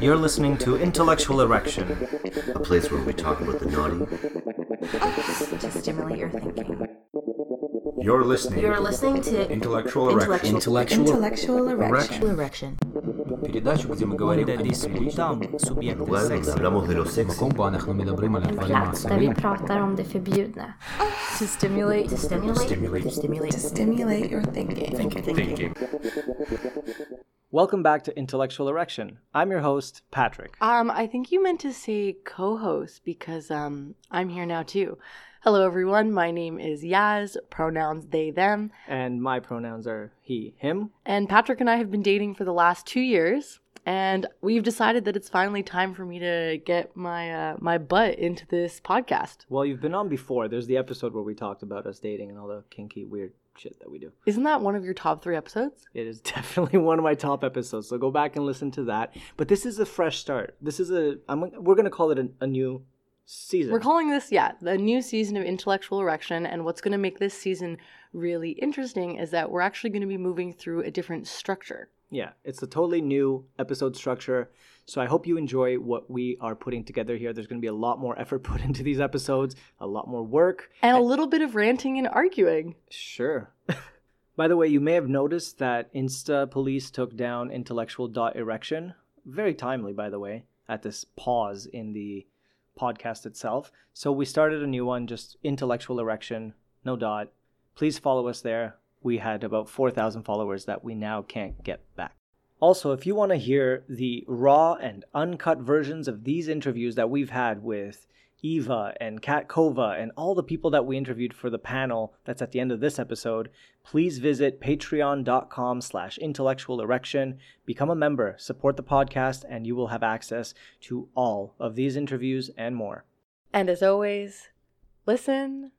You're listening to Intellectual Erection, a place where we talk about the naughty to stimulate your thinking. You're listening. You're listening to Intellectual Erection. Intellectual, intellectual erection. erection. передачу, где мы говорим о действии субъекты секса. Plats där vi pratar om det förbjudna. To stimulate, to stimulate, to stimulate, to stimulate your thinking. thinking. thinking. Welcome back to Intellectual Erection. I'm your host, Patrick. Um, I think you meant to say co-host because um, I'm here now too. Hello, everyone. My name is Yaz. Pronouns they them. And my pronouns are he, him. And Patrick and I have been dating for the last two years, and we've decided that it's finally time for me to get my uh, my butt into this podcast. Well, you've been on before. There's the episode where we talked about us dating and all the kinky, weird shit that we do. Isn't that one of your top three episodes? It is definitely one of my top episodes, so go back and listen to that. But this is a fresh start. This is a I'm we're gonna call it a, a new season. We're calling this, yeah, the new season of Intellectual Erection. And what's going to make this season really interesting is that we're actually going to be moving through a different structure. Yeah, it's a totally new episode structure. So I hope you enjoy what we are putting together here. There's going to be a lot more effort put into these episodes, a lot more work. And a little bit of ranting and arguing. Sure. By the way, you may have noticed that Insta Police took down intellectual dot erection. Very timely, by the way, at this pause in the podcast itself. So we started a new one, just intellectual erection, no dot. Please follow us there. We had about 4,000 followers that we now can't get back. Also, if you want to hear the raw and uncut versions of these interviews that we've had with Eva and Kat Kova and all the people that we interviewed for the panel that's at the end of this episode, please visit patreon.com slash intellectual erection. Become a member, support the podcast, and you will have access to all of these interviews and more. And as always, listen,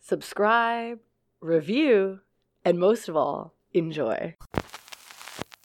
subscribe, review, and most of all, enjoy.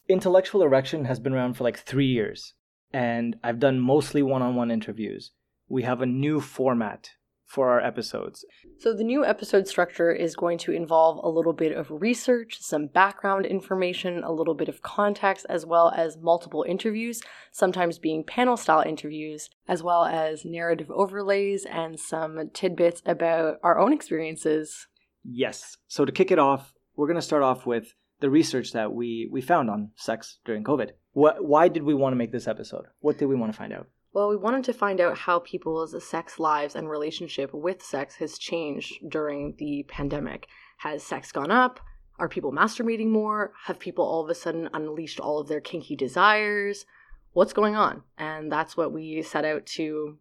Intellectual Erection has been around for like three years, and I've done mostly one on one interviews. We have a new format for our episodes. So, the new episode structure is going to involve a little bit of research, some background information, a little bit of context, as well as multiple interviews, sometimes being panel style interviews, as well as narrative overlays and some tidbits about our own experiences. Yes. So to kick it off, we're going to start off with the research that we we found on sex during COVID. What why did we want to make this episode? What did we want to find out? Well, we wanted to find out how people's sex lives and relationship with sex has changed during the pandemic. Has sex gone up? Are people masturbating more? Have people all of a sudden unleashed all of their kinky desires? What's going on? And that's what we set out to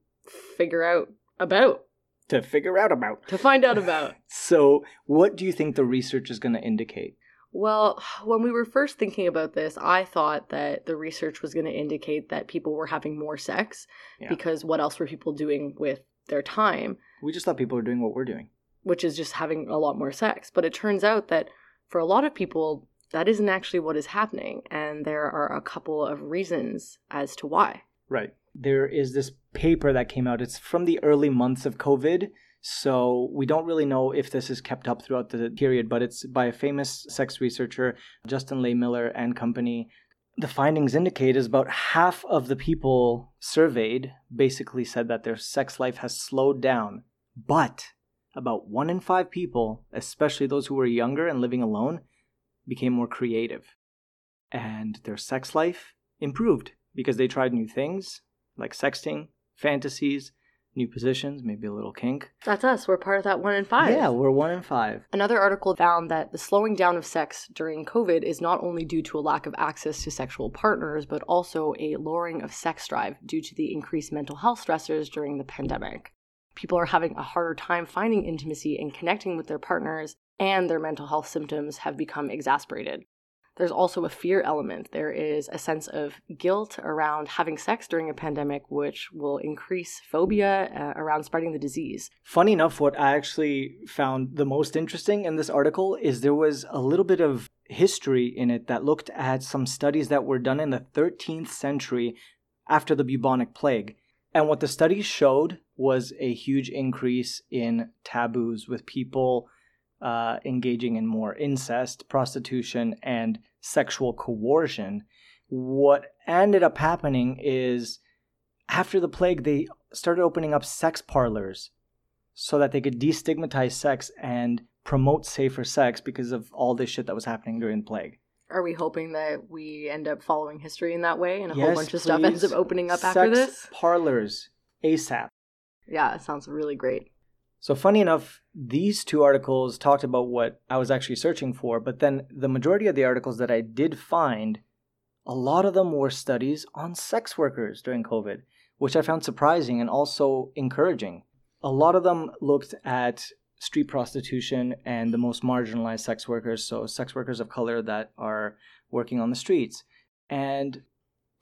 figure out about, To figure out about. to find out about. So, what do you think the research is going to indicate? Well, when we were first thinking about this, I thought that the research was going to indicate that people were having more sex Yeah. because what else were people doing with their time? We just thought people were doing what we're doing. which is just having a lot more sex. But it turns out that for a lot of people, that isn't actually what is happening. And there are a couple of reasons as to why. Right. There is this paper that came out. It's from the early months of COVID. So we don't really know if this is kept up throughout the period, but it's by a famous sex researcher, Justin Lehmiller and company. The findings indicate is about half of the people surveyed basically said that their sex life has slowed down. But about one in five people, especially those who were younger and living alone, became more creative. And their sex life improved because they tried new things like sexting, fantasies, new positions, maybe a little kink. That's us. We're part of that one in five. Yeah, we're one in five. Another article found that the slowing down of sex during COVID is not only due to a lack of access to sexual partners, but also a lowering of sex drive due to the increased mental health stressors during the pandemic. People are having a harder time finding intimacy and connecting with their partners, and their mental health symptoms have become exacerbated. There's also a fear element. There is a sense of guilt around having sex during a pandemic, which will increase phobia uh, around spreading the disease. Funny enough, what I actually found the most interesting in this article is there was a little bit of history in it that looked at some studies that were done in the 13th century after the bubonic plague. And what the studies showed was a huge increase in taboos with people uh, engaging in more incest, prostitution, and sexual coercion, what ended up happening is after the plague, they started opening up sex parlors so that they could destigmatize sex and promote safer sex because of all this shit that was happening during the plague. Are we hoping that we end up following history in that way and a whole Yes, bunch of stuff ends up opening up after Sex this? Parlors ASAP. Yeah, it sounds really great. So, funny enough, these two articles talked about what I was actually searching for, but then the majority of the articles that I did find, a lot of them were studies on sex workers during COVID, which I found surprising and also encouraging. A lot of them looked at street prostitution and the most marginalized sex workers, so sex workers of color that are working on the streets. And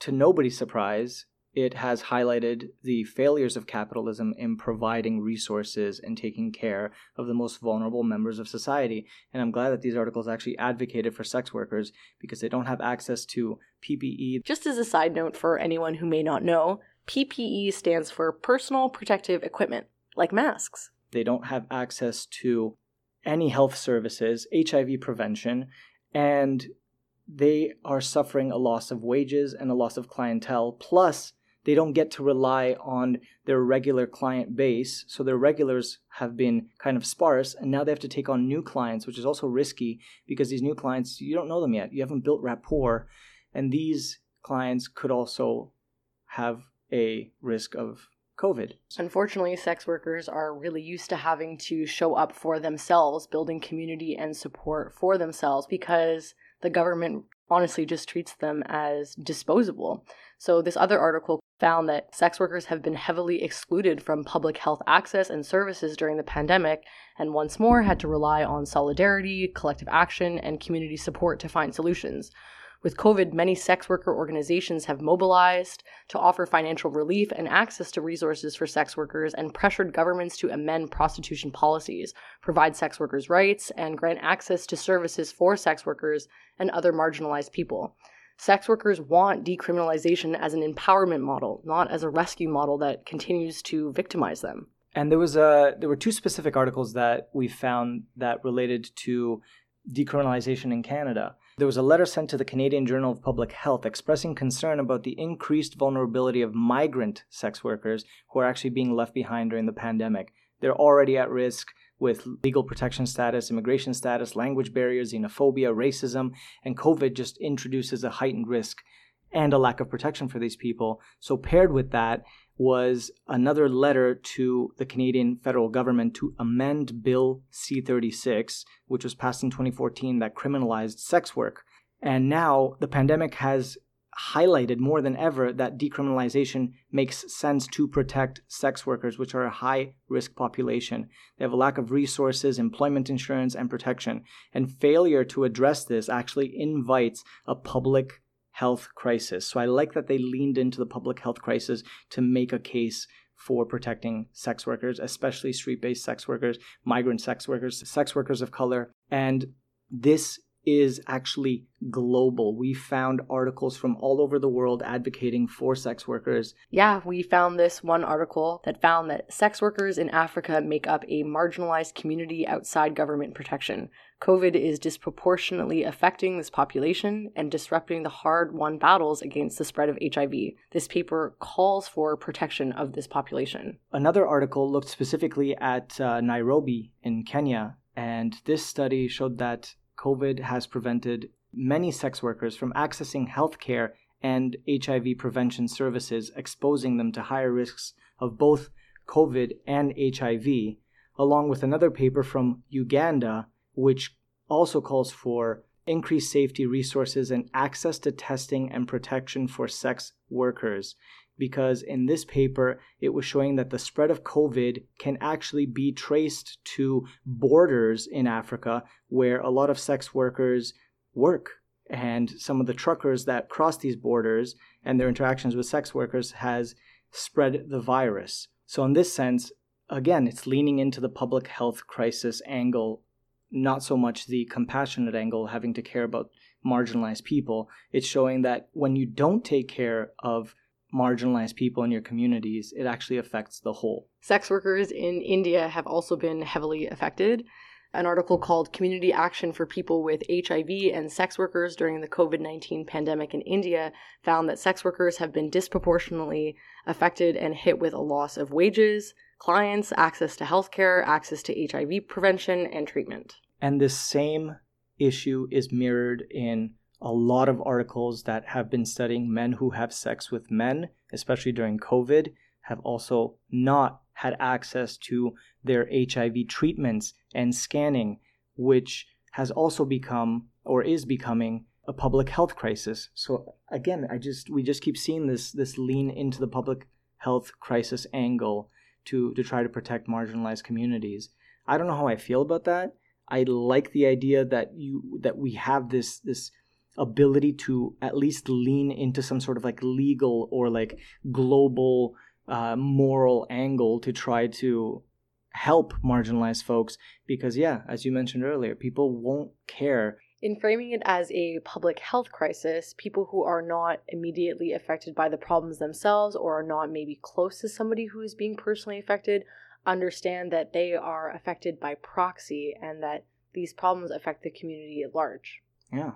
to nobody's surprise, it has highlighted the failures of capitalism in providing resources and taking care of the most vulnerable members of society. And I'm glad that these articles actually advocated for sex workers because they don't have access to. PPE. Just as a side note for anyone who may not know, PPE stands for personal protective equipment, like masks. They don't have access to any health services, HIV prevention, and they are suffering a loss of wages and a loss of clientele. Plus, they don't get to rely on their regular client base. So their regulars have been kind of sparse, and now they have to take on new clients, which is also risky because these new clients, you don't know them yet. You haven't built rapport. And these clients could also have a risk of COVID. Unfortunately, sex workers are really used to having to show up for themselves, building community and support for themselves because the government honestly just treats them as disposable. So, this other article found that sex workers have been heavily excluded from public health access and services during the pandemic, and once more had to rely on solidarity, collective action, and community support to find solutions. With COVID, many sex worker organizations have mobilized to offer financial relief and access to resources for sex workers and pressured governments to amend prostitution policies, provide sex workers' rights, and grant access to services for sex workers and other marginalized people. Sex workers want decriminalization as an empowerment model, not as a rescue model that continues to victimize them. And there was a there were two specific articles that we found that related to decriminalization in Canada. There was a letter sent to the Canadian Journal of Public Health expressing concern about the increased vulnerability of migrant sex workers who are actually being left behind during the pandemic. They're already at risk with legal protection status, immigration status, language barriers, xenophobia, racism, and COVID just introduces a heightened risk and a lack of protection for these people. So, paired with that was another letter to the Canadian federal government to amend Bill C 36, which was passed in 2014 that criminalized sex work. And now the pandemic has highlighted more than ever that decriminalization makes sense to protect sex workers, which are a high risk population. They have a lack of resources, employment insurance, and protection. And failure to address this actually invites a public health crisis. So I like that they leaned into the public health crisis to make a case for protecting sex workers, especially street based sex workers, migrant sex workers, sex workers of color. And this is actually global. We found articles from all over the world advocating for sex workers. Yeah, we found this one article that found that sex workers in Africa make up a marginalized community outside government protection. COVID is disproportionately affecting this population and disrupting the hard won battles against the spread of HIV. This paper calls for protection of this population. Another article looked specifically at uh, Nairobi in Kenya, and this study showed that COVID has prevented many sex workers from accessing health care and HIV prevention services, exposing them to higher risks of both COVID and HIV, along with another paper from Uganda, which also calls for increased safety resources and access to testing and protection for sex workers. Because in this paper, it was showing that the spread of COVID can actually be traced to borders in Africa where a lot of sex workers work. And some of the truckers that cross these borders and their interactions with sex workers has spread the virus. So, in this sense, again, it's leaning into the public health crisis angle, not so much the compassionate angle, having to care about marginalized people. It's showing that when you don't take care of marginalized people in your communities, it actually affects the whole. Sex workers in India have also been heavily affected. An article called Community Action for People with HIV and Sex Workers During the COVID 19 Pandemic in India found that sex workers have been disproportionately affected and hit with a loss of wages, clients, access to healthcare, access to HIV prevention and treatment. And this same issue is mirrored in a lot of articles that have been studying men who have sex with men, especially during COVID, have also not had access to their HIV treatments and scanning, which has also become or is becoming a public health crisis. So again, I just we just keep seeing this this lean into the public health crisis angle to to try to protect marginalized communities. I don't know how I feel about that. I like the idea that you that we have this this ability to at least lean into some sort of like legal or like global uh, moral angle to try to help marginalized folks because yeah as you mentioned earlier people won't care in framing it as a public health crisis, people who are not immediately affected by the problems themselves or are not maybe close to somebody who is being personally affected understand that they are affected by proxy and that these problems affect the community at large. Yeah.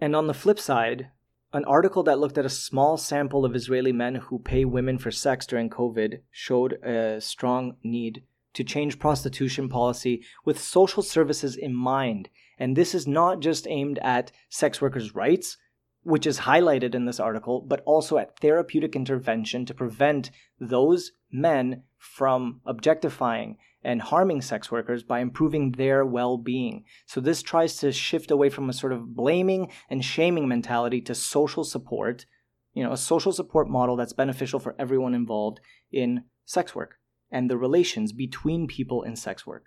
And on the flip side, an article that looked at a small sample of Israeli men who pay women for sex during COVID showed a strong need to change prostitution policy with social services in mind. And this is not just aimed at sex workers' rights, which is highlighted in this article, but also at therapeutic intervention to prevent those men from objectifying and harming sex workers by improving their well being. So, this tries to shift away from a sort of blaming and shaming mentality to social support, you know, a social support model that's beneficial for everyone involved in sex work and the relations between people in sex work.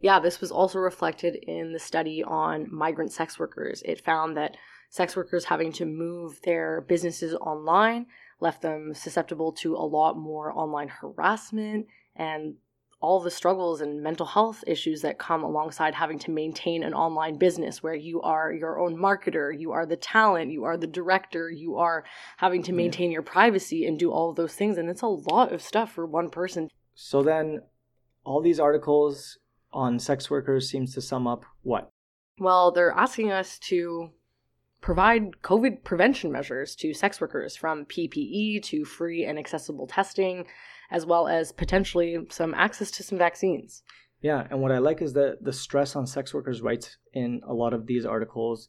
Yeah, this was also reflected in the study on migrant sex workers. It found that sex workers having to move their businesses online left them susceptible to a lot more online harassment and all the struggles and mental health issues that come alongside having to maintain an online business where you are your own marketer, you are the talent, you are the director, you are having to maintain your privacy and do all of those things. And it's a lot of stuff for one person. So then, all these articles on sex workers seems to sum up what? Well, they're asking us to provide COVID prevention measures to sex workers from PPE to free and accessible testing, as well as potentially some access to some vaccines. Yeah, and what I like is that the stress on sex workers' rights in a lot of these articles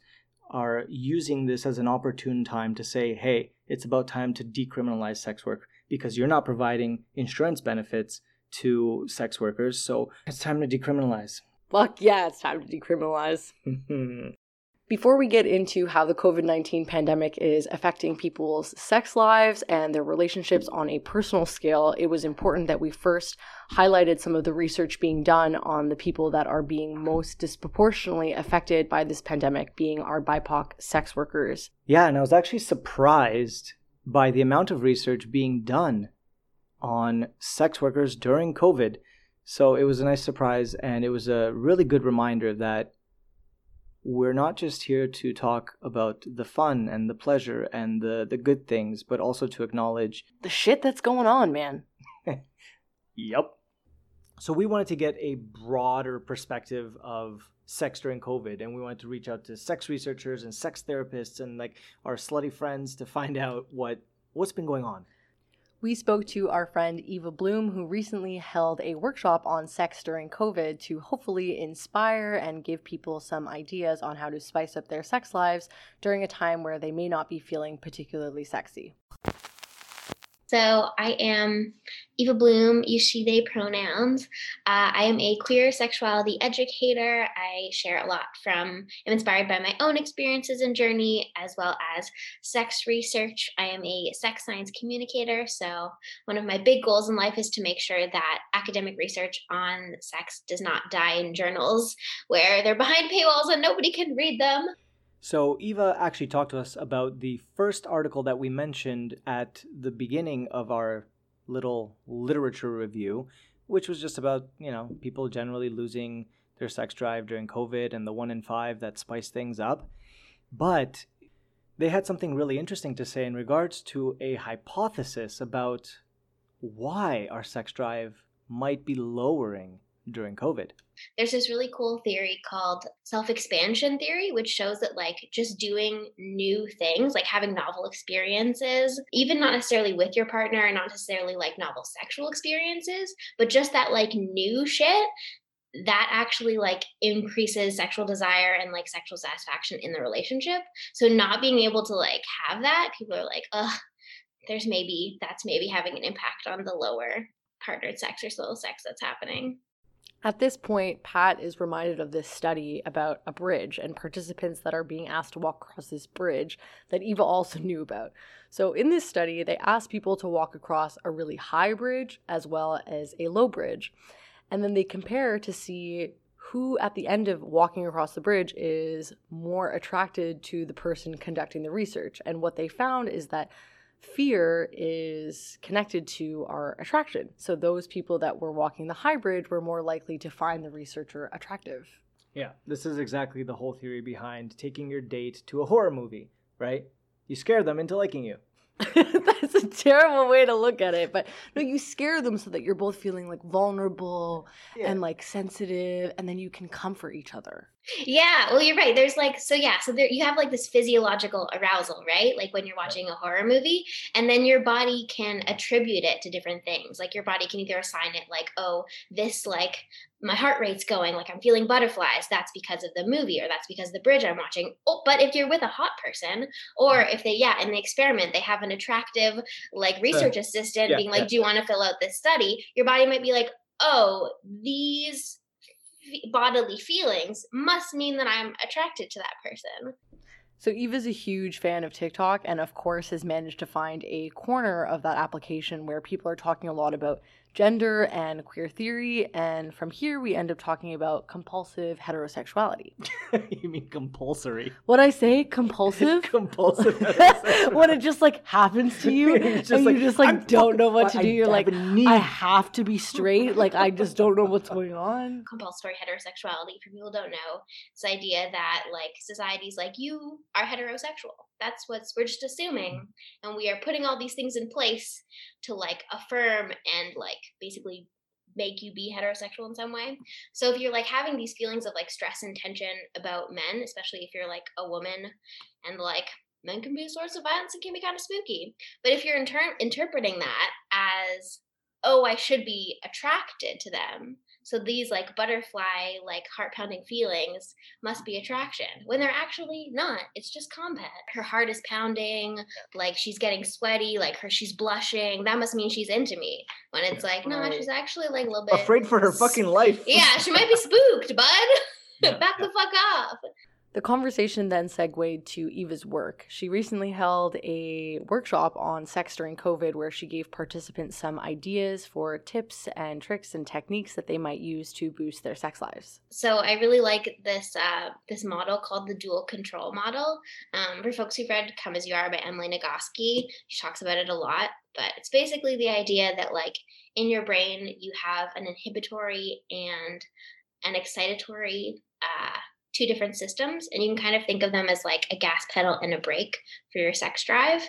are using this as an opportune time to say, hey, it's about time to decriminalize sex work because you're not providing insurance benefits to sex workers. So it's time to decriminalize. Fuck yeah, it's time to decriminalize. Before we get into how the COVID 19 pandemic is affecting people's sex lives and their relationships on a personal scale, it was important that we first highlighted some of the research being done on the people that are being most disproportionately affected by this pandemic, being our BIPOC sex workers. Yeah, and I was actually surprised by the amount of research being done on sex workers during COVID. So it was a nice surprise, and it was a really good reminder that we're not just here to talk about the fun and the pleasure and the, the good things, but also to acknowledge the shit that's going on, man. Yep. So we wanted to get a broader perspective of sex during COVID, and we wanted to reach out to sex researchers and sex therapists and like our slutty friends to find out what what's been going on. We spoke to our friend Eva Bloom, who recently held a workshop on sex during COVID to hopefully inspire and give people some ideas on how to spice up their sex lives during a time where they may not be feeling particularly sexy. So I am Eva Bloom, you, she, they pronouns. Uh, I am a queer sexuality educator. I share a lot from, I'm inspired by my own experiences and journey, as well as sex research. I am a sex science communicator. So one of my big goals in life is to make sure that academic research on sex does not die in journals where they're behind paywalls and nobody can read them. So Eva actually talked to us about the first article that we mentioned at the beginning of our little literature review, which was just about, you know, people generally losing their sex drive during COVID and the one in five that spiced things up. But they had something really interesting to say in regards to a hypothesis about why our sex drive might be lowering during COVID. There's this really cool theory called self expansion theory, which shows that, like, just doing new things, like having novel experiences, even not necessarily with your partner and not necessarily like novel sexual experiences, but just that, like, new shit that actually like increases sexual desire and like sexual satisfaction in the relationship. So not being able to like have that, people are like, ugh, there's maybe that's maybe having an impact on the lower partnered sex or solo sex that's happening. At this point, Pat is reminded of this study about a bridge and participants that are being asked to walk across this bridge that Eva also knew about. So, in this study, they asked people to walk across a really high bridge as well as a low bridge. And then they compare to see who, at the end of walking across the bridge, is more attracted to the person conducting the research. And what they found is that fear is connected to our attraction. So those people that were walking the high bridge were more likely to find the researcher attractive. Yeah, this is exactly the whole theory behind taking your date to a horror movie, right? You scare them into liking you. That's a terrible way to look at it, but no, you scare them so that you're both feeling like vulnerable Yeah. and like sensitive, and then you can comfort each other. Yeah, well, you're right. There's like, so yeah, so there you have like this physiological arousal, right? Like when you're watching a horror movie, and then your body can attribute it to different things. Like your body can either assign it, like, oh, this, like, my heart rate's going, like I'm feeling butterflies. That's because of the movie, or that's because of the bridge I'm watching. Oh, but if you're with a hot person, or if they, yeah, in the experiment, they have an attractive, like, research assistant yeah, being like, yeah. do you want to fill out this study? Your body might be like, oh, these fe- bodily feelings must mean that I'm attracted to that person. So Eva's a huge fan of TikTok and of course has managed to find a corner of that application where people are talking a lot about gender and queer theory and from here we end up talking about compulsive heterosexuality. you mean compulsory? What I say compulsive? Compulsive. when it just like happens to you You're and just you like, just like "I'm don't fucking- know what to I do. You're like, a need." I have to be straight. Like I just don't know what's going on. Compulsory heterosexuality, for people don't know, this idea that like society's like, you are heterosexual. That's what's we're just assuming. And we are putting all these things in place to like affirm and like basically make you be heterosexual in some way. So if you're like having these feelings of like stress and tension about men, especially if you're like a woman and like men can be a source of violence and can be kind of spooky. But if you're inter- interpreting that as, oh, I should be attracted to them. So these like butterfly, like heart pounding feelings must be attraction when they're actually not. It's just combat. Her heart is pounding, like she's getting sweaty, like her she's blushing. That must mean she's into me. When it's like, no, she's actually like a little bit Afraid for her fucking life. Yeah, she might be spooked, bud. Yeah, Back the fuck off. The conversation then segued to Eva's work. She recently held a workshop on sex during COVID where she gave participants some ideas for tips and tricks and techniques that they might use to boost their sex lives. So I really like this uh, this model called the dual control model. Um, for folks who've read "Come as You Are" by Emily Nagoski, she talks about it a lot. But it's basically the idea that like in your brain you have an inhibitory and an excitatory uh, two different systems, and you can kind of think of them as like a gas pedal and a brake for your sex drive,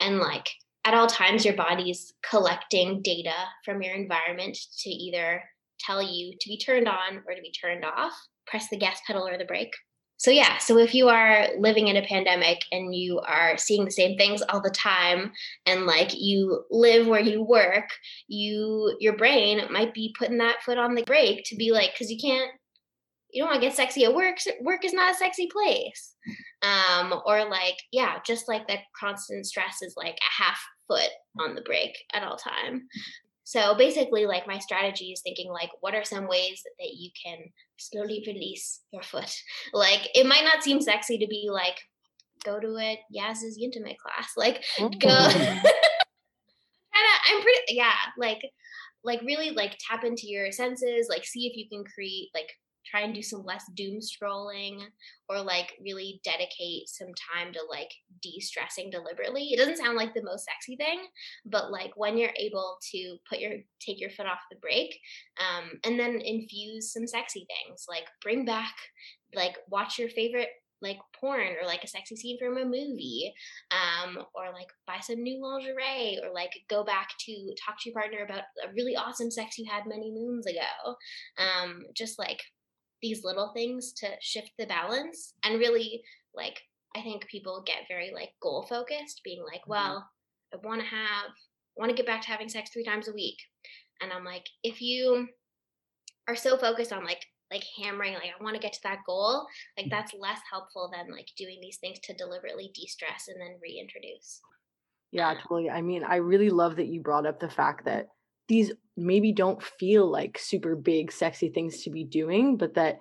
and like at all times your body's collecting data from your environment to either tell you to be turned on or to be turned off, press the gas pedal or the brake. So, yeah, so if you are living in a pandemic and you are seeing the same things all the time and like you live where you work, you your brain might be putting that foot on the brake to be like cuz you can't you don't want to get sexy at work. Work is not a sexy place. Um or like yeah, just like that constant stress is like a half foot on the brake at all time. So basically, like my strategy is thinking like, what are some ways that you can slowly release your foot? Like it might not seem sexy to be like, go to a Yaz's intimate class. Like go. Kinda, I'm pretty yeah, like like really like tap into your senses, like see if you can create like try and do some less doom scrolling or like really dedicate some time to like de-stressing deliberately. It doesn't sound like the most sexy thing, but like when you're able to put your take your foot off the brake um, and then infuse some sexy things like bring back like watch your favorite like porn or like a sexy scene from a movie um or like buy some new lingerie or like go back to talk to your partner about a really awesome sex you had many moons ago um just like these little things to shift the balance and really like i think people get very like goal focused being like Mm-hmm. well i want to have want to get back to having sex three times a week and i'm like if you are so focused on like like hammering like i want to get to that goal like that's less helpful than like doing these things to deliberately de-stress and then reintroduce Yeah, totally. I mean, I really love that you brought up the fact that these maybe don't feel like super big, sexy things to be doing, but that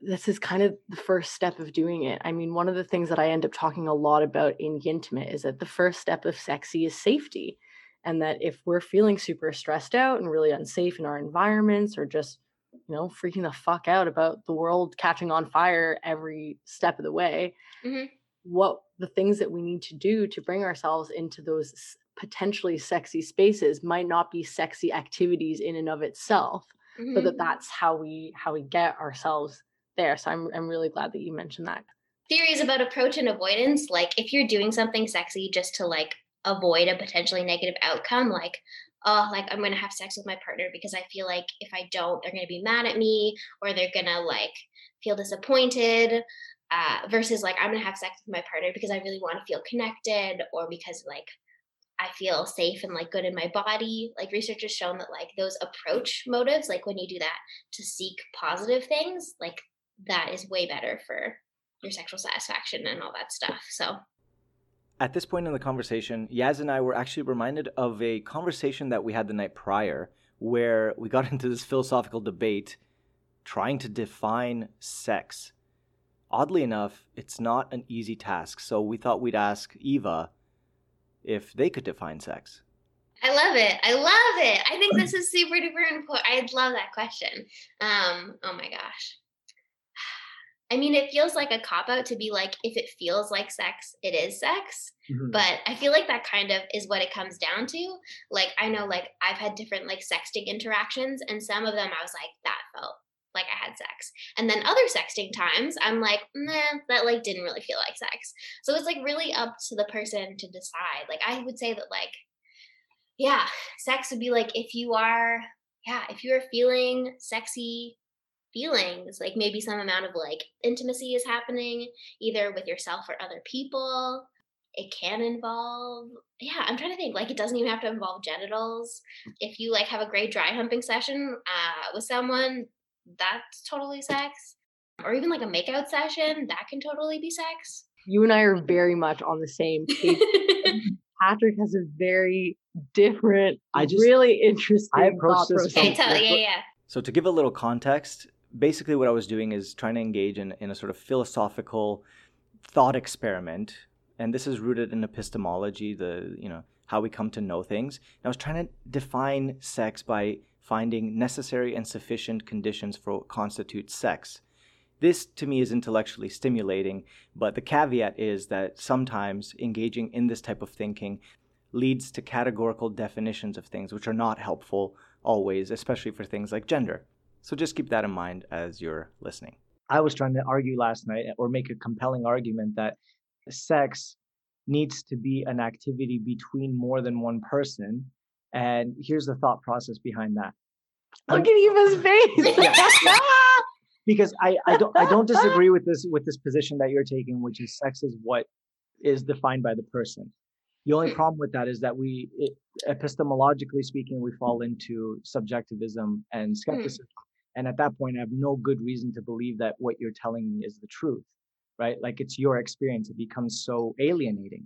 this is kind of the first step of doing it. I mean, one of the things that I end up talking a lot about in Intimate is that the first step of sexy is safety. And that if we're feeling super stressed out and really unsafe in our environments or just, you know, freaking the fuck out about the world catching on fire every step of the way, Mhm. what the things that we need to do to bring ourselves into those potentially sexy spaces might not be sexy activities in and of itself but Mhm. that that's how we how we get ourselves there so i'm i'm really glad that you mentioned that theories about approach and avoidance like if you're doing something sexy just to like avoid a potentially negative outcome like oh like i'm gonna have sex with my partner because i feel like if i don't they're gonna be mad at me or they're gonna like feel disappointed uh, versus like i'm gonna have sex with my partner because i really want to feel connected or because like i feel safe and like good in my body like research has shown that like those approach motives like when you do that to seek positive things like that is way better for your sexual satisfaction and all that stuff. So At this point in the conversation, Yaz and I were actually reminded of a conversation that we had the night prior where we got into this philosophical debate trying to define sex. Oddly enough, it's not an easy task, so we thought we'd ask Eva if they could define sex. I love it. I love it. I think this is super duper important. I love that question. Um, oh my gosh. I mean, it feels like a cop out to be like, if it feels like sex, it is sex. Mhm. But I feel like that kind of is what it comes down to. Like, I know, like, I've had different like sexting interactions, and some of them I was like, that felt like I had sex. And then other sexting times, I'm like, nah, that like didn't really feel like sex. So it's like really up to the person to decide. Like, I would say that, like, yeah, sex would be like if you are, yeah, if you're feeling sexy feelings, like maybe some amount of like intimacy is happening either with yourself or other people. It can involve, yeah, I'm trying to think, like, it doesn't even have to involve genitals. If you like have a great dry humping session uh, with someone, that's totally sex. Or even like a makeout session, that can totally be sex. you and i are very much on the same page patrick has a very different I just- really interesting approach this okay, process. tell yeah, yeah. So, to give a little context, basically what I was doing is trying to engage in, in a sort of philosophical thought experiment. And this is rooted in epistemology, the, you know, how we come to know things. And I was trying to define sex by finding necessary and sufficient conditions for what constitutes sex. This to me is intellectually stimulating, but the caveat is that sometimes engaging in this type of thinking leads to categorical definitions of things, which are not helpful always, especially for things like gender. So just keep that in mind as you're listening. I was trying to argue last night eh, or make a compelling argument that sex needs to be an activity between more than one person. And here's the thought process behind that. look at eva's face because I, I don't I don't disagree with this with this position that you're taking, which is sex is what is defined by the person. The only problem with that is that we, it, epistemologically speaking, we fall into subjectivism and hmm. skepticism, and at that point, I have no good reason to believe that what you're telling me is the truth, right? Like it's your experience; it becomes so alienating.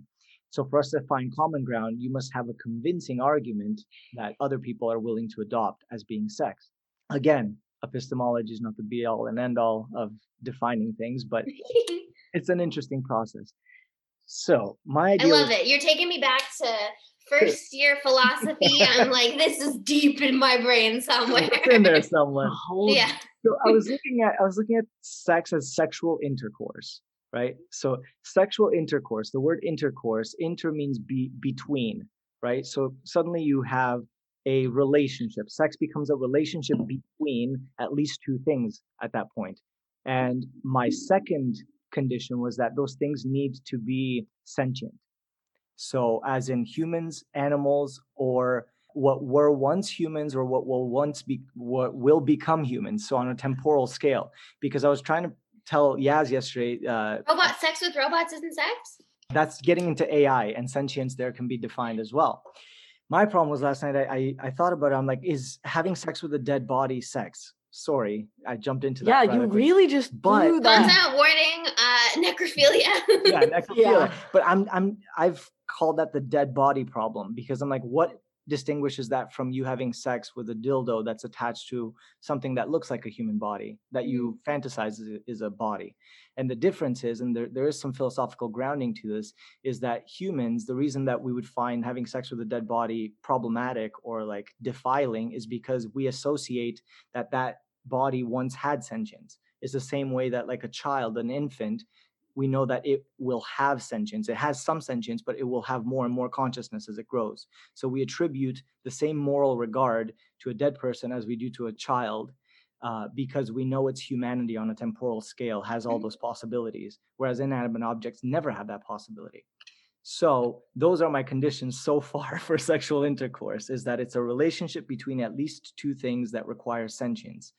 So for us to find common ground, you must have a convincing argument that other people are willing to adopt as being sex. Again, epistemology is not the be all and end all of defining things, but it's an interesting process. So my idea I love was- it. You're taking me back to first year philosophy. I'm like, this is deep in my brain somewhere. it's in there somewhere. Yeah. So I was looking at I was looking at sex as sexual intercourse, right? So sexual intercourse, the word intercourse, inter means be between, right? So suddenly you have a relationship. Sex becomes a relationship between at least two things at that point. And my second condition was that those things need to be sentient. So, as in humans, animals, or what were once humans or what will once be what will become humans. So, on a temporal scale, because I was trying to tell Yaz yesterday, uh, Robot sex with robots isn't sex? that's getting into AI and sentience there can be defined as well. My problem was last night. I, I I thought about it. I'm like, is having sex with a dead body sex? Sorry, I jumped into that. Yeah, you quick. really just But- blew that. Content warning, uh, necrophilia. yeah, necrophilia. Yeah. But I'm I'm I've called that the dead body problem because I'm like, what distinguishes that from you having sex with a dildo that's attached to something that looks like a human body that you mm-hmm. fantasize is, a body. And the difference is and there, there is some philosophical grounding to this is that humans the reason that we would find having sex with a dead body problematic or like defiling is because we associate that that body once had sentience. Is the same way that like a child an infant we know that it will have sentience. It has some sentience, but it will have more and more consciousness as it grows. So we attribute the same moral regard to a dead person as we do to a child. Uh, because we know its humanity on a temporal scale has all those possibilities, whereas inanimate objects never have that possibility. So those are my conditions so far for sexual intercourse: is that it's a relationship between at least two things that require sentience.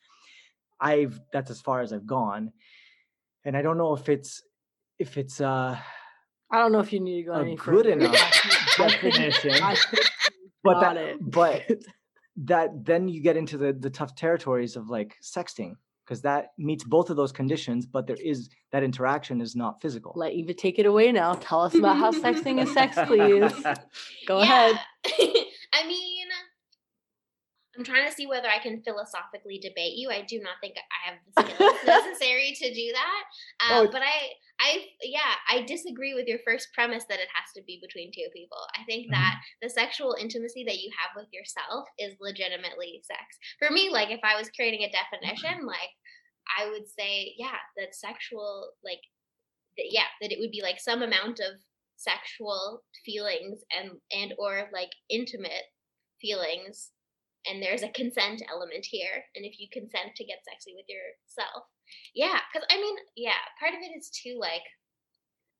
I've that's as far as I've gone, and I don't know if it's if it's uh I don't know if you need to go a any good enough definition, I think you but got that it. but that then you get into the the tough territories of like sexting because that meets both of those conditions, but there is that interaction is not physical. Let Eva take it away now. Tell us about how sexting is sex, please. Go ahead. I mean, I'm trying to see whether I can philosophically debate you. I do not think I have the skills necessary to do that. Um, Oh. but I, I, yeah, I disagree with your first premise that it has to be between two people. I think Mhm. that the sexual intimacy that you have with yourself is legitimately sex. For me, like if I was creating a definition, like I would say, yeah, that sexual, like, that, yeah, that it would be like some amount of sexual feelings and and or like intimate feelings and there's a consent element here and if you consent to get sexy with yourself yeah because i mean yeah part of it is too like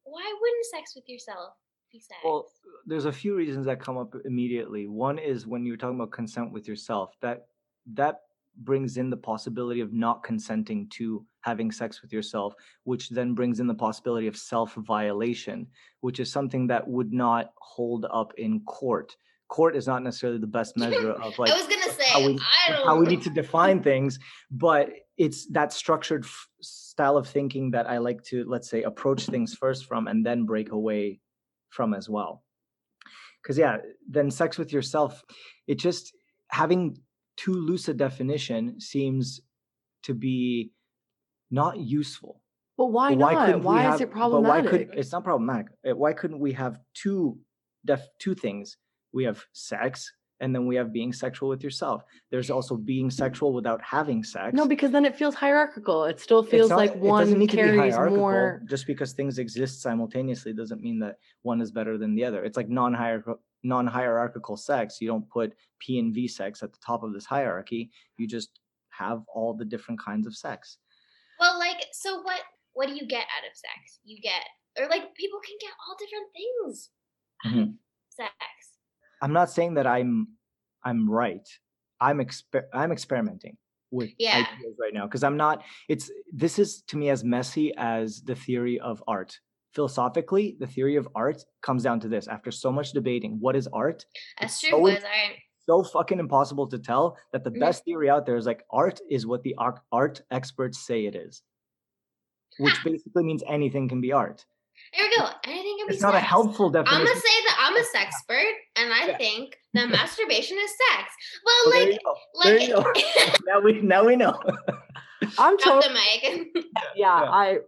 why wouldn't sex with yourself be sex Well, uh, there's a few reasons that come up immediately. One is when you're talking about consent with yourself, that that brings in the possibility of not consenting to having sex with yourself, which then brings in the possibility of self-violation, which is something that would not hold up in court. Court is not necessarily the best measure of like i was gonna say how we, i don't how we need to define things but it's that structured f- style of thinking that i like to let's say approach things first from and then break away from as well because yeah then sex with yourself it just having too loose a definition seems to be not useful But why But not? Why have- is it but why problematic? could it's not problematic why couldn't we have two def two things we have sex and then we have being sexual with yourself. There's also being sexual without having sex. No, because then it feels hierarchical. It still feels not- like one need carries more. just because things exist simultaneously doesn't mean that one is better than the other. It's like non-hierarchical non-hierarchical sex. You don't put p and v sex at the top of this hierarchy. You just have all the different kinds of sex. Well like so what what do you get out of sex? You get or like people can get all different things Mm-hmm. of sex i'm not saying that i'm i'm right. I'm exper- i'm experimenting with Yeah. ideas right now because i'm not it's this is to me as messy as the theory of art. Philosophically the theory of art comes down to this. After so much debating what is art? That's true so was in- art so fucking impossible to tell that the Mhm. best theory out there is like art is what the art, art experts say it is. Which basically means anything can be art. There we go. Anything can be it's not a helpful I'm definition. gonna say I'm a sexpert, and I Yeah. think that masturbation is sex. Well, Well, like, you go. There you go. like, now we now we know I'm drop totally the mic. yeah, Yeah. I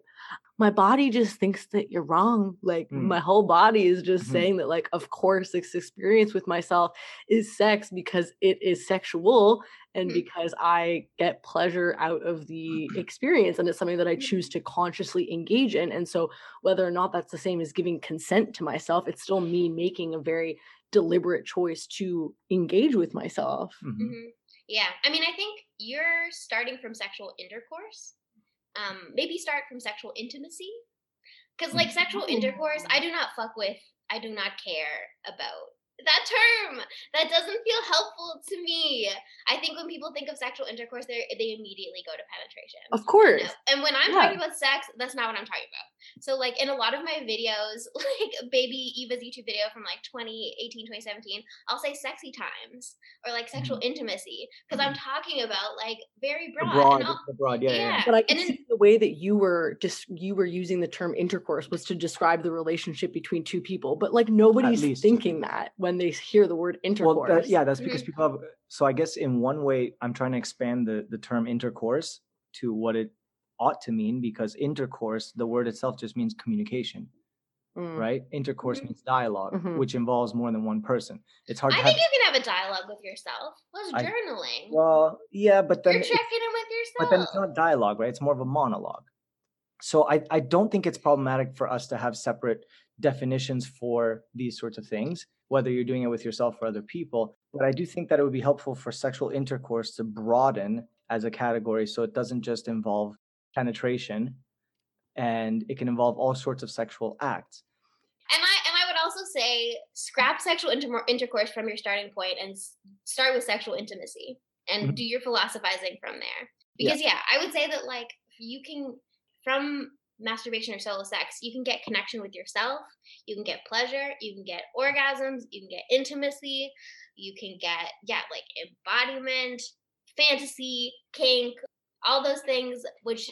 my body just thinks that you're wrong. Like Mm. my whole body is just Mhm. saying that like of course this experience with myself is sex because it is sexual and Mm. because I get pleasure out of the experience and it's something that I choose to consciously engage in. And so whether or not that's the same as giving consent to myself, it's still me making a very deliberate choice to engage with myself. Mhm. Mhm. Yeah, I mean, I think you're starting from sexual intercourse. Um, maybe start from sexual intimacy Because like sexual intercourse, I do not fuck with. I do not care about that term. That doesn't feel helpful to me. I think when people think of sexual intercourse, they they immediately go to penetration. Of you course. know? And when I'm Yeah. talking about sex, that's not what I'm talking about. So like in a lot of my videos, like baby Eva's YouTube video from like 2018, 2017, I'll say sexy times or like sexual intimacy because I'm talking about like very Mm-hmm. Broad. broad, broad, yeah, yeah. yeah. But I and can then- see the way that you were just you were using the term intercourse was to describe the relationship between two people. But like nobody's thinking that when they hear the word intercourse. Well, that, yeah, that's because Mhm. people have. So I guess in one way, I'm trying to expand the the term intercourse to what it ought to mean because intercourse, the word itself just means communication, Mm. right? Intercourse Mhm. means dialog Mhm. which involves more than one person. It's hard to I to think have. you can have a dialogue with yourself. What's I- journaling? Well, yeah, but then You're it's- checking in with yourself. but then it's not dialogue, right? It's more of a monologue. So I, I don't think it's problematic for us to have separate definitions for these sorts of things, whether you're doing it with yourself or other people. But I do think that it would be helpful for sexual intercourse to broaden as a category so it doesn't just involve penetration and it can involve all sorts of sexual acts. And I and I would also say scrap sexual inter- intercourse from your starting point and s- start with sexual intimacy and Mhm. do your philosophizing from there. Yeah. Because yeah. I would say that like you can from masturbation or solo sex, you can get connection with yourself, you can get pleasure, you can get orgasms, you can get intimacy, you can get yeah, like embodiment, fantasy, kink, all those things which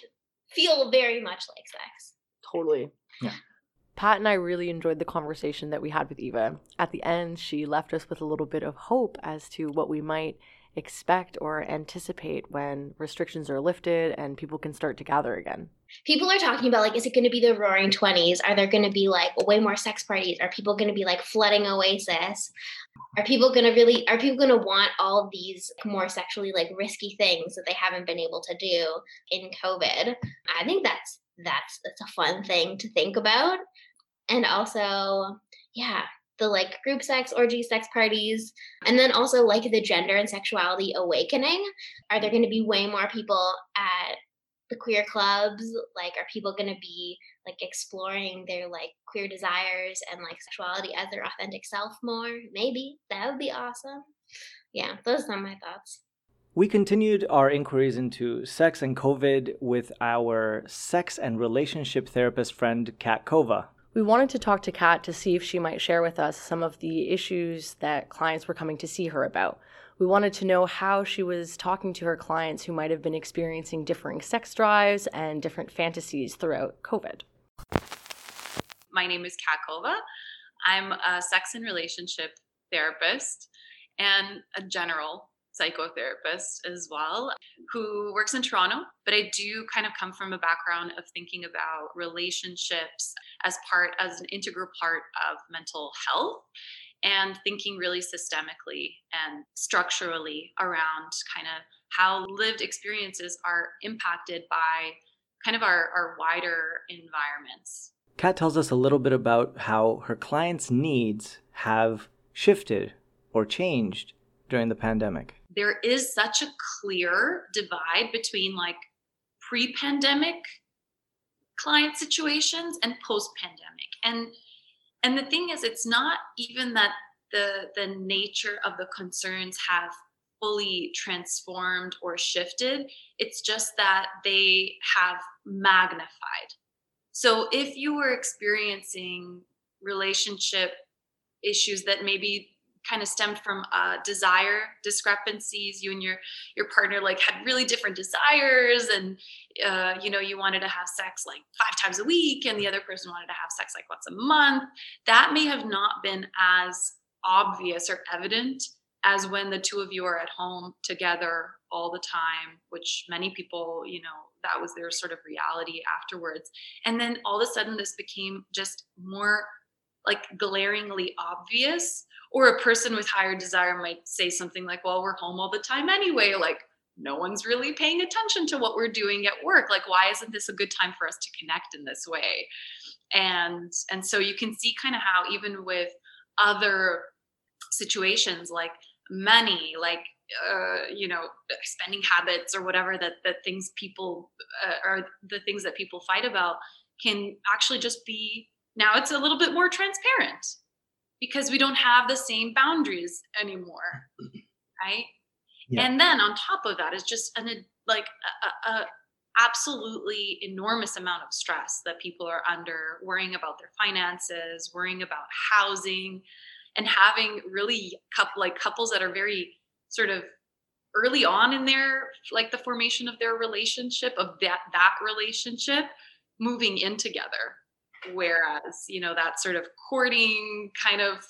feel very much like sex. Totally. Yeah. Pat and I really enjoyed the conversation that we had with Eva. At the end, she left us with a little bit of hope as to what we might expect or anticipate when restrictions are lifted and people can start to gather again. people are talking about like is it going to be the roaring 20s are there going to be like way more sex parties? Are people going to be like flooding oasis? Are people going to really are people going to want all these more sexually like risky things that they haven't been able to do in covid? I think that's that's that's a fun thing to think about. And also yeah the like group sex orgy sex parties and then also like the gender and sexuality awakening. Are there going to be way more people at the queer clubs? Like are people going to be like exploring their like queer desires and like sexuality as their authentic self more? Maybe. That would be awesome. Yeah those are my thoughts. We continued our inquiries into sex and COVID with our sex and relationship therapist friend, Kat Kova. We wanted to talk to Kat to see if she might share with us some of the issues that clients were coming to see her about. We wanted to know how she was talking to her clients who might have been experiencing differing sex drives and different fantasies throughout COVID. My name is Kat Kova. I'm a sex and relationship therapist and a general psychotherapist as well, who works in Toronto. But I do kind of come from a background of thinking about relationships as part, as an integral part of mental health and thinking really systemically and structurally around kind of how lived experiences are impacted by kind of our, our wider environments. Kat tells us a little bit about how her clients' needs have shifted or changed during the pandemic. There is such a clear divide between like pre pandemic client situations and post pandemic. And and the thing is it's not even that the the nature of the concerns have fully transformed or shifted it's just that they have magnified so if you were experiencing relationship issues that maybe kind of stemmed from uh, desire discrepancies. You and your your partner like had really different desires and uh, you know you wanted to have sex like five times a week and the other person wanted to have sex like once a month. That may have not been as obvious or evident as when the two of you are at home together all the time which many people you know that was their sort of reality afterwards. And then all of a sudden this became just more like glaringly obvious or a person with higher desire might say something like well we're home all the time anyway like no one's really paying attention to what we're doing at work like why isn't this a good time for us to connect in this way? And and so you can see kind of how even with other situations like money like uh, you know spending habits or whatever that that things people uh, are the things that people fight about can actually just be now it's a little bit more transparent because we don't have the same boundaries anymore right Yeah. and then on top of that is just an like a, a absolutely enormous amount of stress that people are under worrying about their finances worrying about housing and having really couple like couples that are very sort of early on in their like the formation of their relationship of that that relationship moving in together whereas you know that sort of courting kind of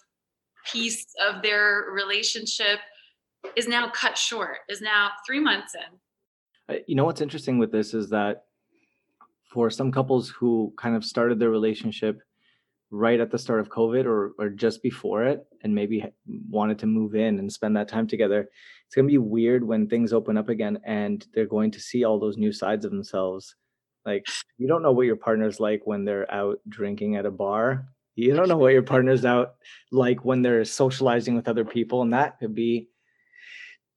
piece of their relationship is now cut short is now 3 months in Uh, You know what's interesting with this is that for some couples who kind of started their relationship right at the start of COVID or or just before it, and maybe wanted to move in and spend that time together, it's gonna be weird when things open up again and they're going to see all those new sides of themselves. Like you don't know what your partner's like when they're out drinking at a bar. You don't know what your partner's out like when they're socializing with other people, and that could be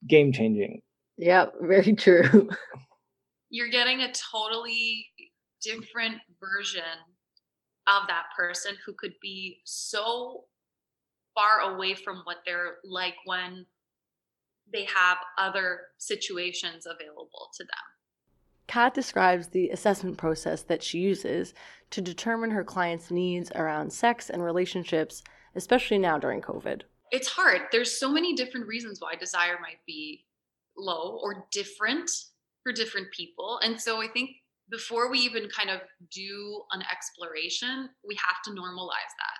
game changing. Yeah, very true. you're getting a totally different version of that person who could be so far away from what they're like when they have other situations available to them. Kat describes the assessment process that she uses to determine her clients' needs around sex and relationships, especially now during COVID. It's hard. There's so many different reasons why desire might be low or different for different people. And so I think before we even kind of do an exploration, we have to normalize that.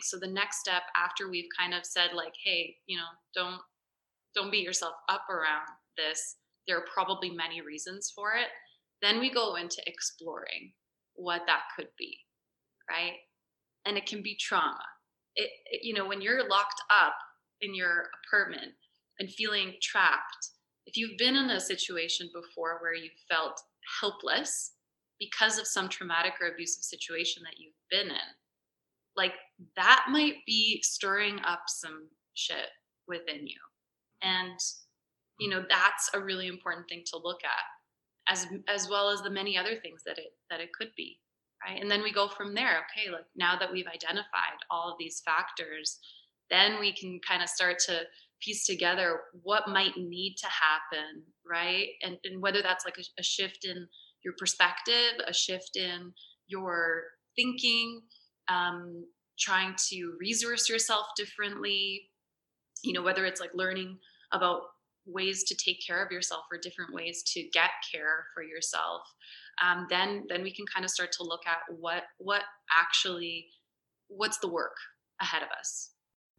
So the next step after we've kind of said like, hey, you know, don't don't beat yourself up around this. There are probably many reasons for it. Then we go into exploring what that could be, right? And it can be trauma. It, it you know, when you're locked up in your apartment and feeling trapped, if you've been in a situation before where you felt helpless because of some traumatic or abusive situation that you've been in, like that might be stirring up some shit within you. And you know, that's a really important thing to look at as as well as the many other things that it that it could be. Right. And then we go from there. Okay, like now that we've identified all of these factors, then we can kind of start to piece together what might need to happen, right? And, and whether that's like a, a shift in your perspective, a shift in your thinking, um, trying to resource yourself differently, you know, whether it's like learning about ways to take care of yourself or different ways to get care for yourself um, then then we can kind of start to look at what what actually what's the work ahead of us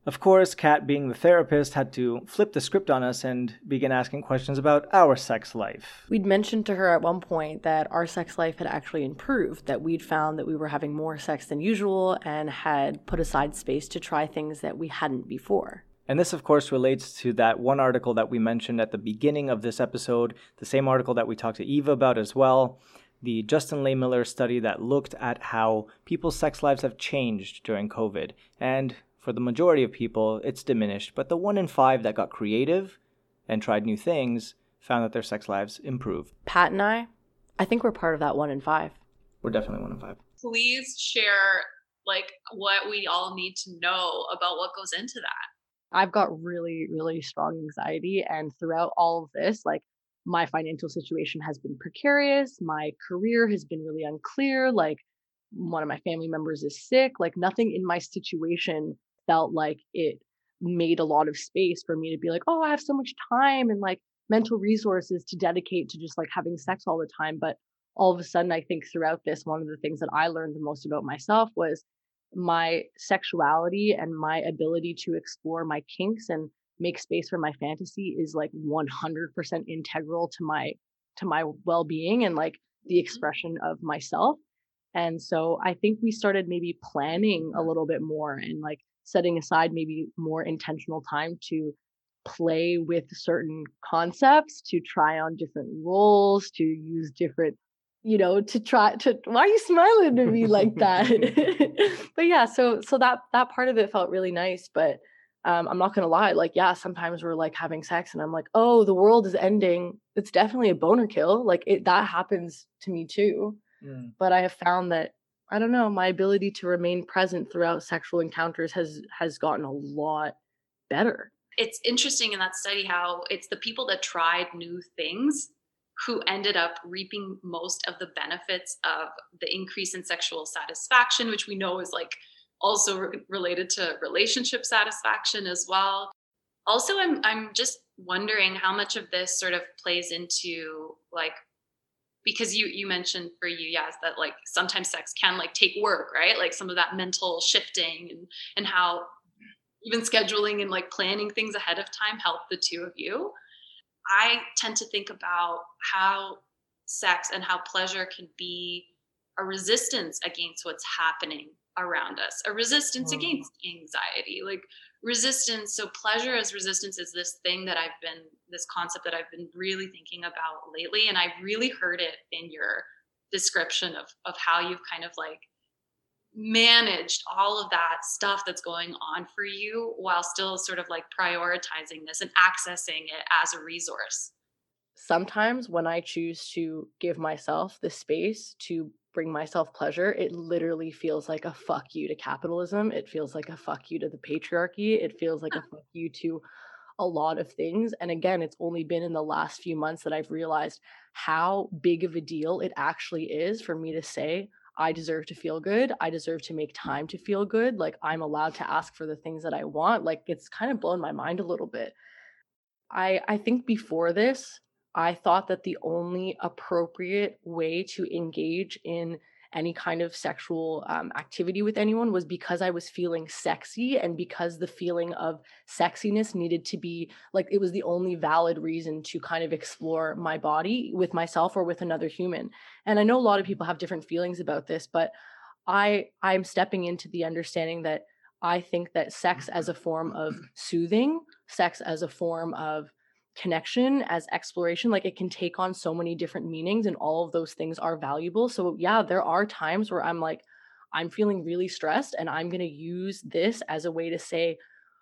Of course, Kat, being the therapist, had to flip the script on us and begin asking questions about our sex life. We'd mentioned to her at one point that our sex life had actually improved, that we'd found that we were having more sex than usual and had put aside space to try things that we hadn't before. And this, of course, relates to that one article that we mentioned at the beginning of this episode, the same article that we talked to Eva about as well, the Justin Lehmiller study that looked at how people's sex lives have changed during COVID. And for the majority of people, it's diminished, but the one in five that got creative and tried new things found that their sex lives improved. Pat and I, I think we're part of that one in five. We're definitely one in five. please share like what we all need to know about what goes into that I've got really, really strong anxiety. And throughout all of this, like my financial situation has been precarious. My career has been really unclear. Like one of my family members is sick. Like nothing in my situation felt like it made a lot of space for me to be like, oh, I have so much time and like mental resources to dedicate to just like having sex all the time. But all of a sudden, I think throughout this, one of the things that I learned the most about myself was my sexuality and my ability to explore my kinks and make space for my fantasy is like 100% integral to my to my well-being and like the mm-hmm. expression of myself. And so i think we started maybe planning a little bit more and like setting aside maybe more intentional time to play with certain concepts to try on different roles to use different you know to try to why are you smiling to me like that? But yeah so so that that part of it felt really nice but um, i'm not gonna lie like yeah sometimes we're like having sex and i'm like oh the world is ending. It's definitely a boner kill. Like it that happens to me too but i have found that I don't know, my ability to remain present throughout sexual encounters has has gotten a lot better. It's interesting in that study how it's the people that tried new things who ended up reaping most of the benefits of the increase in sexual satisfaction, which we know is like also re- related to relationship satisfaction as well. Also, I'm I'm just wondering how much of this sort of plays into like because you you mentioned for you yes that like sometimes sex can like take work right like some of that mental shifting and and how even scheduling and like planning things ahead of time help the two of you i tend to think about how sex and how pleasure can be a resistance against what's happening around us a resistance mm. against anxiety like resistance so pleasure as resistance is this thing that i've been this concept that i've been really thinking about lately and i really heard it in your description of of how you've kind of like managed all of that stuff that's going on for you while still sort of like prioritizing this and accessing it as a resource sometimes when i choose to give myself the space to bring myself pleasure, it literally feels like a fuck you to capitalism. It feels like a fuck you to the patriarchy. It feels like a fuck you to a lot of things. And again, it's only been in the last few months that I've realized how big of a deal it actually is for me to say, I deserve to feel good. I deserve to make time to feel good. Like I'm allowed to ask for the things that I want. Like it's kind of blown my mind a little bit. I I think before this, I thought that the only appropriate way to engage in any kind of sexual um, activity with anyone was because I was feeling sexy and because the feeling of sexiness needed to be like it was the only valid reason to kind of explore my body with myself or with another human. And I know a lot of people have different feelings about this, but I I'm stepping into the understanding that I think that sex as a form of soothing, sex as a form of connection as exploration like it can take on so many different meanings and all of those things are valuable. So yeah there are times where i'm like i'm feeling really stressed and i'm going to use this as a way to say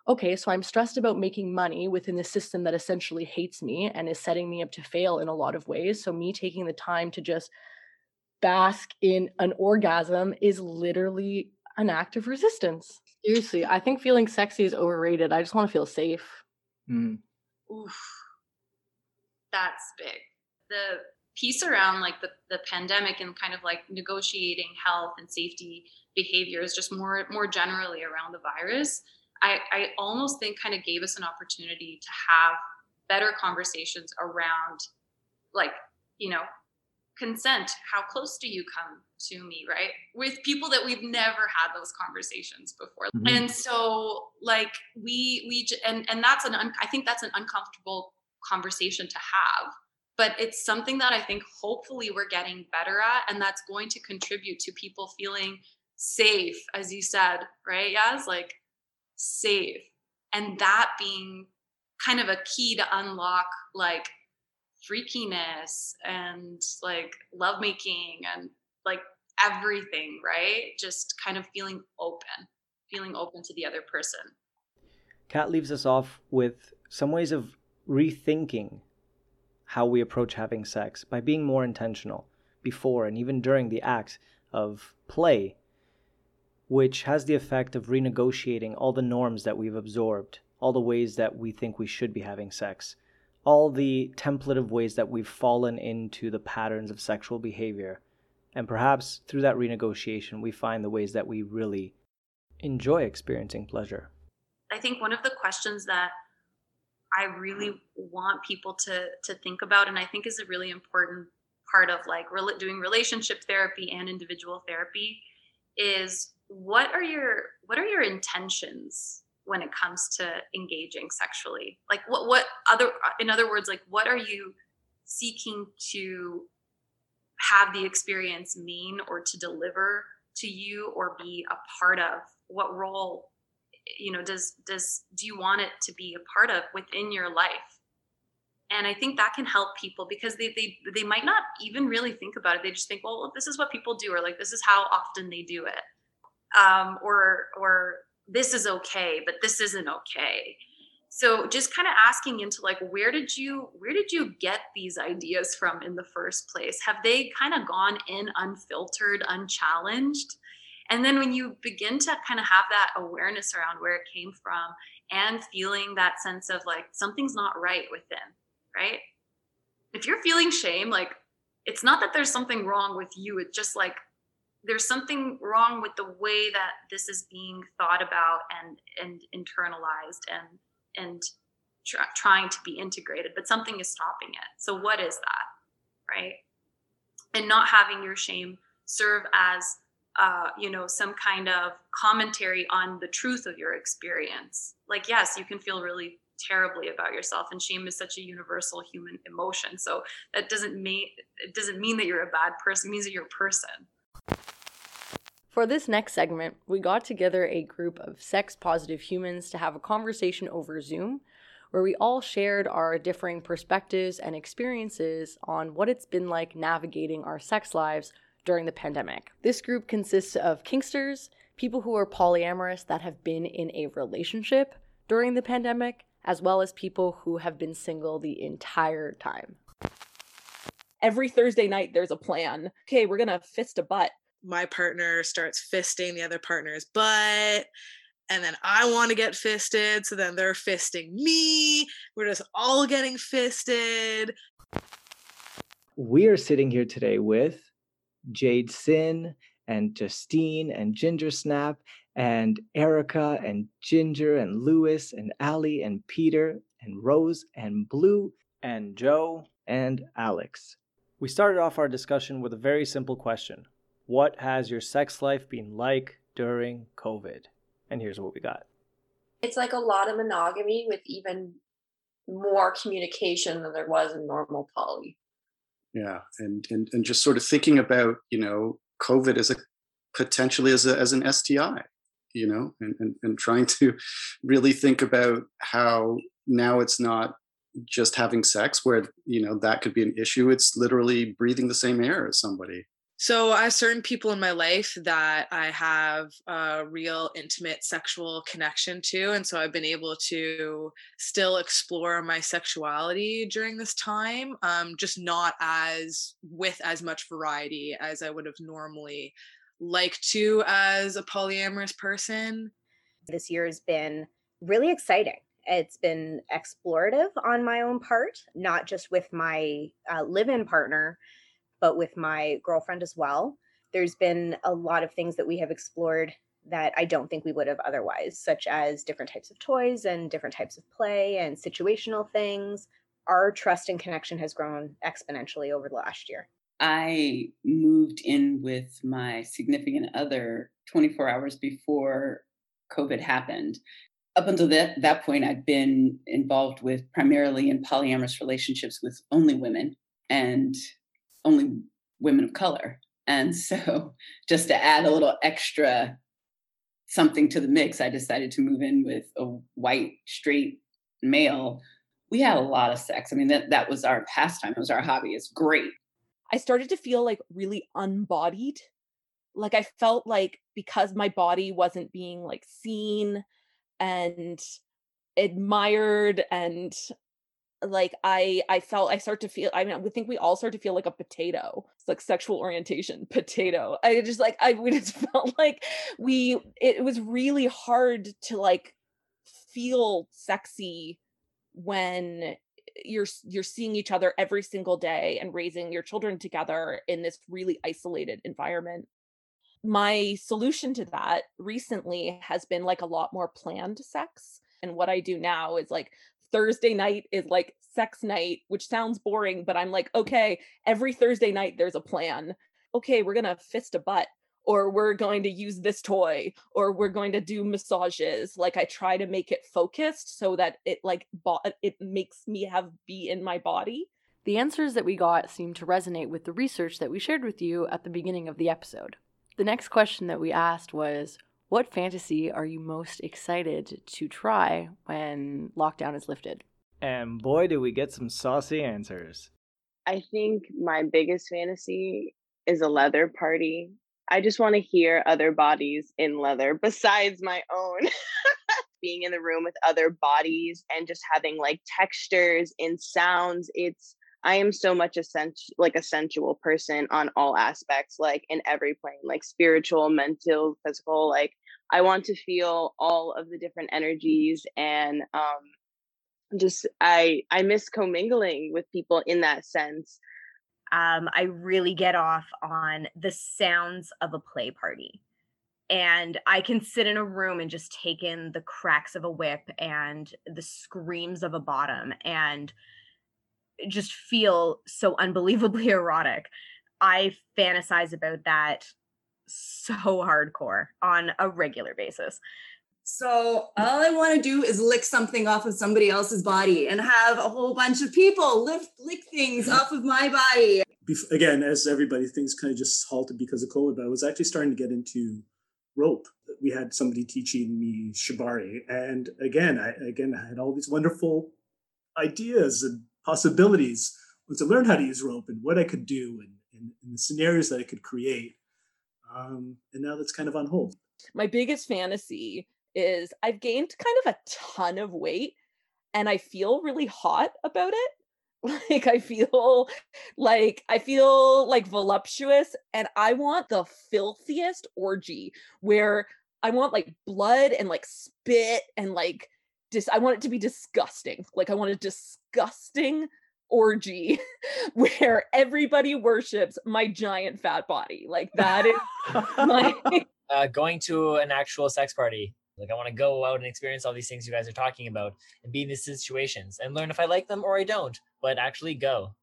okay so i'm stressed about making money within the system that essentially hates me and is setting me up to fail in a lot of ways. So me taking the time to just bask in an orgasm is literally an act of resistance. Seriously i think feeling sexy is overrated. I just want to feel safe. Mm. Oof that's big. The piece around like the, the pandemic and kind of like negotiating health and safety behaviors just more more generally around the virus I, I almost think kind of gave us an opportunity to have better conversations around like you know consent how close do you come to me right with people that we've never had those conversations before mm-hmm. and so like we we and and that's an un, i think that's an uncomfortable conversation to have but it's something that i think hopefully we're getting better at and that's going to contribute to people feeling safe as you said right yes like safe. And that being kind of a key to unlock like freakiness and like lovemaking and like everything right? Just kind of feeling open feeling open to the other person. Kat leaves us off with some ways of rethinking how we approach having sex by being more intentional before and even during the act of play, which has the effect of renegotiating all the norms that we've absorbed, all the ways that we think we should be having sex, all the templative ways that we've fallen into the patterns of sexual behavior. And perhaps through that renegotiation, we find the ways that we really enjoy experiencing pleasure. I think one of the questions that I really want people to to think about, and I think is a really important part of like re- doing relationship therapy and individual therapy, is what are your what are your intentions when it comes to engaging sexually? Like what what other in other words, like what are you seeking to have the experience mean or to deliver to you or be a part of? What role you know does does do you want it to be a part of within your life? And i think that can help people because they they they might not even really think about it. They just think well this is what people do or like this is how often they do it. Um, or or this is okay but this isn't okay. So just kind of asking into like where did you where did you get these ideas from in the first place? Have they kind of gone in unfiltered unchallenged and then when you begin to kind of have that awareness around where it came from and feeling that sense of like something's not right within right? If you're feeling shame like it's not that there's something wrong with you it's just like there's something wrong with the way that this is being thought about and and internalized and and tr- trying to be integrated but something is stopping it. So what is that right? And not having your shame serve as uh, you know some kind of commentary on the truth of your experience. Like yes you can feel really terribly about yourself and shame is such a universal human emotion. So that doesn't mean it doesn't mean that you're a bad person it means that you're a person. For this next segment, we got together a group of sex positive humans to have a conversation over Zoom where we all shared our differing perspectives and experiences on what it's been like navigating our sex lives during the pandemic. This group consists of kinksters, people who are polyamorous that have been in a relationship during the pandemic, as well as people who have been single the entire time. every Thursday night there's a plan. Okay, we're gonna fist a butt. my partner starts fisting the other partner's butt and then I want to get fisted so then they're fisting me we're just all getting fisted We are sitting here today with Jade Sin and Justine and Ginger Snap and Erica and Ginger and Lewis and Allie and Peter and Rose and Blue and Joe and Alex. We started off our discussion with a very simple question What has your sex life been like during COVID? And here's what we got. it's like a lot of monogamy with even more communication than there was in normal poly. Yeah and, and and just sort of thinking about you know covid as a potentially as a as an sti you know and, and and trying to really think about how now it's not just having sex where you know that could be an issue it's literally breathing the same air as somebody so i have certain people in my life that i have a real intimate sexual connection to and so i've been able to still explore my sexuality during this time um, just not as with as much variety as i would have normally liked to as a polyamorous person this year has been really exciting. It's been explorative on my own part, not just with my uh, live in partner, but with my girlfriend as well. There's been a lot of things that we have explored that I don't think we would have otherwise, such as different types of toys and different types of play and situational things. Our trust and connection has grown exponentially over the last year. I moved in with my significant other 24 hours before COVID happened. Up until that, that point, I'd been involved with primarily in polyamorous relationships with only women and only women of color. And so, just to add a little extra something to the mix, I decided to move in with a white, straight male. We had a lot of sex. I mean, that, that was our pastime, it was our hobby. It's great. I started to feel like really unbodied. Like I felt like because my body wasn't being like seen and admired and like I I felt I start to feel I mean I think we all start to feel like a potato. It's like sexual orientation, potato. I just like I we just felt like we it was really hard to like feel sexy when you're you're seeing each other every single day and raising your children together in this really isolated environment my solution to that recently has been like a lot more planned sex and what i do now is like thursday night is like sex night which sounds boring but i'm like okay every thursday night there's a plan. Okay we're gonna fist a butt or we're going to use this toy or we're going to do massages. Like i try to make it focused so that it like bo- it makes me have be in my body. The answers that we got seem to resonate with the research that we shared with you at the beginning of the episode. The next question that we asked was What fantasy are you most excited to try when lockdown is lifted? And boy, do we get some saucy answers. I think my biggest fantasy is a leather party. I just want to hear other bodies in leather besides my own. being in the room with other bodies and just having like textures and sounds. It's I am so much a sens- like a sensual person on all aspects, like in every plane, like spiritual, mental, physical. Like I want to feel all of the different energies and um just I I miss commingling with people in that sense. Um, I really get off on the sounds of a play party. And I can sit in a room and just take in the cracks of a whip and the screams of a bottom and just feel so unbelievably erotic. I fantasize about that so hardcore on a regular basis. So all I want to do is lick something off of somebody else's body and have a whole bunch of people lift lick things mm-hmm. off of my body. Bef- again, as everybody things kind of just halted because of COVID, but I was actually starting to get into rope. We had somebody teaching me shibari, and again, I again I had all these wonderful ideas and possibilities once I learned how to use rope and what I could do and, and, and the scenarios that I could create. Um, and now that's kind of on hold. My biggest fantasy is I've gained kind of a ton of weight and I feel really hot about it. Like I feel like I feel like voluptuous and I want the filthiest orgy where I want like blood and like spit and like just I want it to be disgusting. Like I want a disgusting orgy where everybody worships my giant fat body. Like that is my uh, going to an actual sex party. Like I want to go out and experience all these things you guys are talking about and be in these situations and learn if I like them or I don't, but actually go.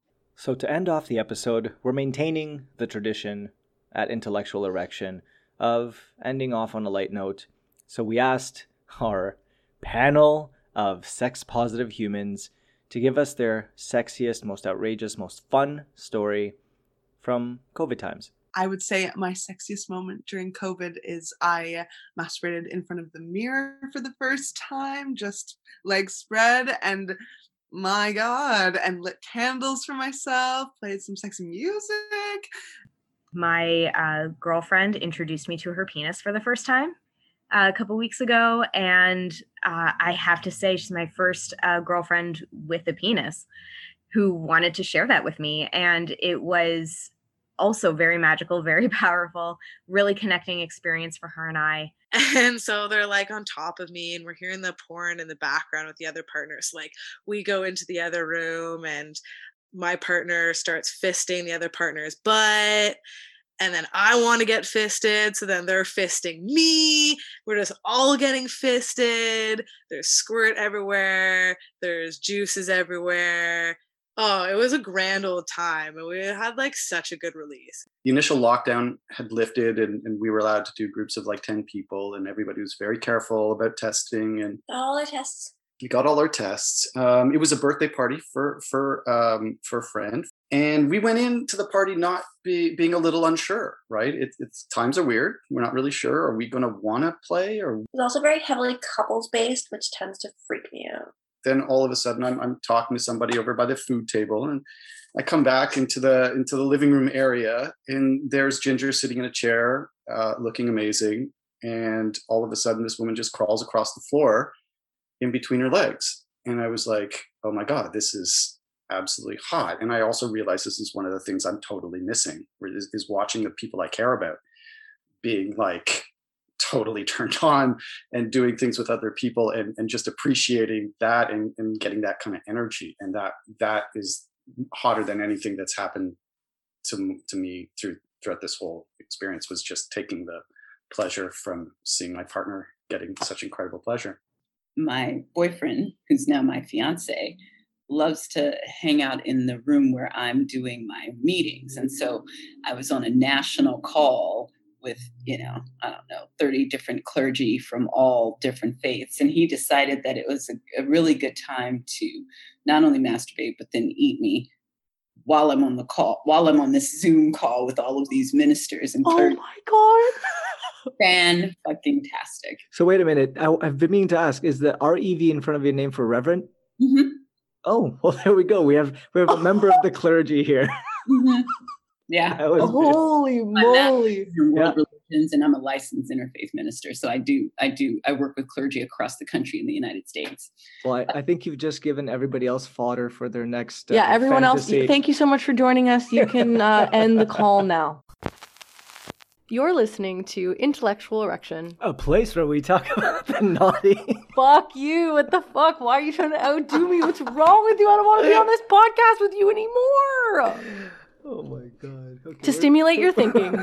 So, to end off the episode, we're maintaining the tradition at Intellectual Erection of ending off on a light note. So, we asked our panel of sex positive humans to give us their sexiest, most outrageous, most fun story from COVID times. I would say my sexiest moment during COVID is I masturbated in front of the mirror for the first time, just legs spread, and my God, and lit candles for myself, played some sexy music. My uh, girlfriend introduced me to her penis for the first time a couple weeks ago, and uh, I have to say, she's my first uh, girlfriend with a penis who wanted to share that with me, and it was also very magical, very powerful, really connecting experience for her and I. And so they're like on top of me, and we're hearing the porn in the background with the other partners. Like, we go into the other room, and my partner starts fisting the other partner's butt. And then I want to get fisted. So then they're fisting me. We're just all getting fisted. There's squirt everywhere. There's juices everywhere. Oh, it was a grand old time. And we had like such a good release. The initial lockdown had lifted and, and we were allowed to do groups of like 10 people and everybody was very careful about testing and All the tests. we got all our tests. Um, it was a birthday party for for um, for a friend, and we went into the party not be, being a little unsure. Right? It, it's times are weird. We're not really sure. Are we going to want to play, or It's also very heavily couples based, which tends to freak me out. then all of a sudden I'm, I'm talking to somebody over by the food table and I come back into the into the living room area and there's Ginger sitting in a chair uh, looking amazing and all of a sudden this woman just crawls across the floor in between her legs and I was like oh my god this is absolutely hot and I also realize this is one of the things I'm totally missing is, is watching the people I care about being like totally turned on and doing things with other people and, and just appreciating that and, and getting that kind of energy and that that is hotter than anything that's happened to, to me through throughout this whole experience was just taking the pleasure from seeing my partner getting such incredible pleasure. My boyfriend, who's now my fiance, loves to hang out in the room where I'm doing my meetings. And so I was on a national call with, you know, I don't know, 30 different clergy from all different faiths. And he decided that it was a, a really good time to not only masturbate, but then eat me while I'm on the call, while I'm on this Zoom call with all of these ministers and Oh my god. Fan fucking tastic. So wait a minute. I, I've been meaning to ask: Is the REV in front of your name for Reverend? Mm-hmm. Oh, well, there we go. We have we have a member of the clergy here. Yeah. That was Holy moly. Your Yeah. religions, and I'm a licensed interfaith minister. So I do, I do, I work with clergy across the country in the United States. Well, I, I think you've just given everybody else fodder for their next. Uh, yeah, everyone fantasy. else, thank you so much for joining us. You can uh, end the call now. You're listening to Intellectual Erection. A place where we talk about the naughty. Fuck you. What the fuck? Why are you trying to outdo me? What's wrong with you? I don't want to be on this podcast with you anymore. Oh my god. Okay, To stimulate your thinking.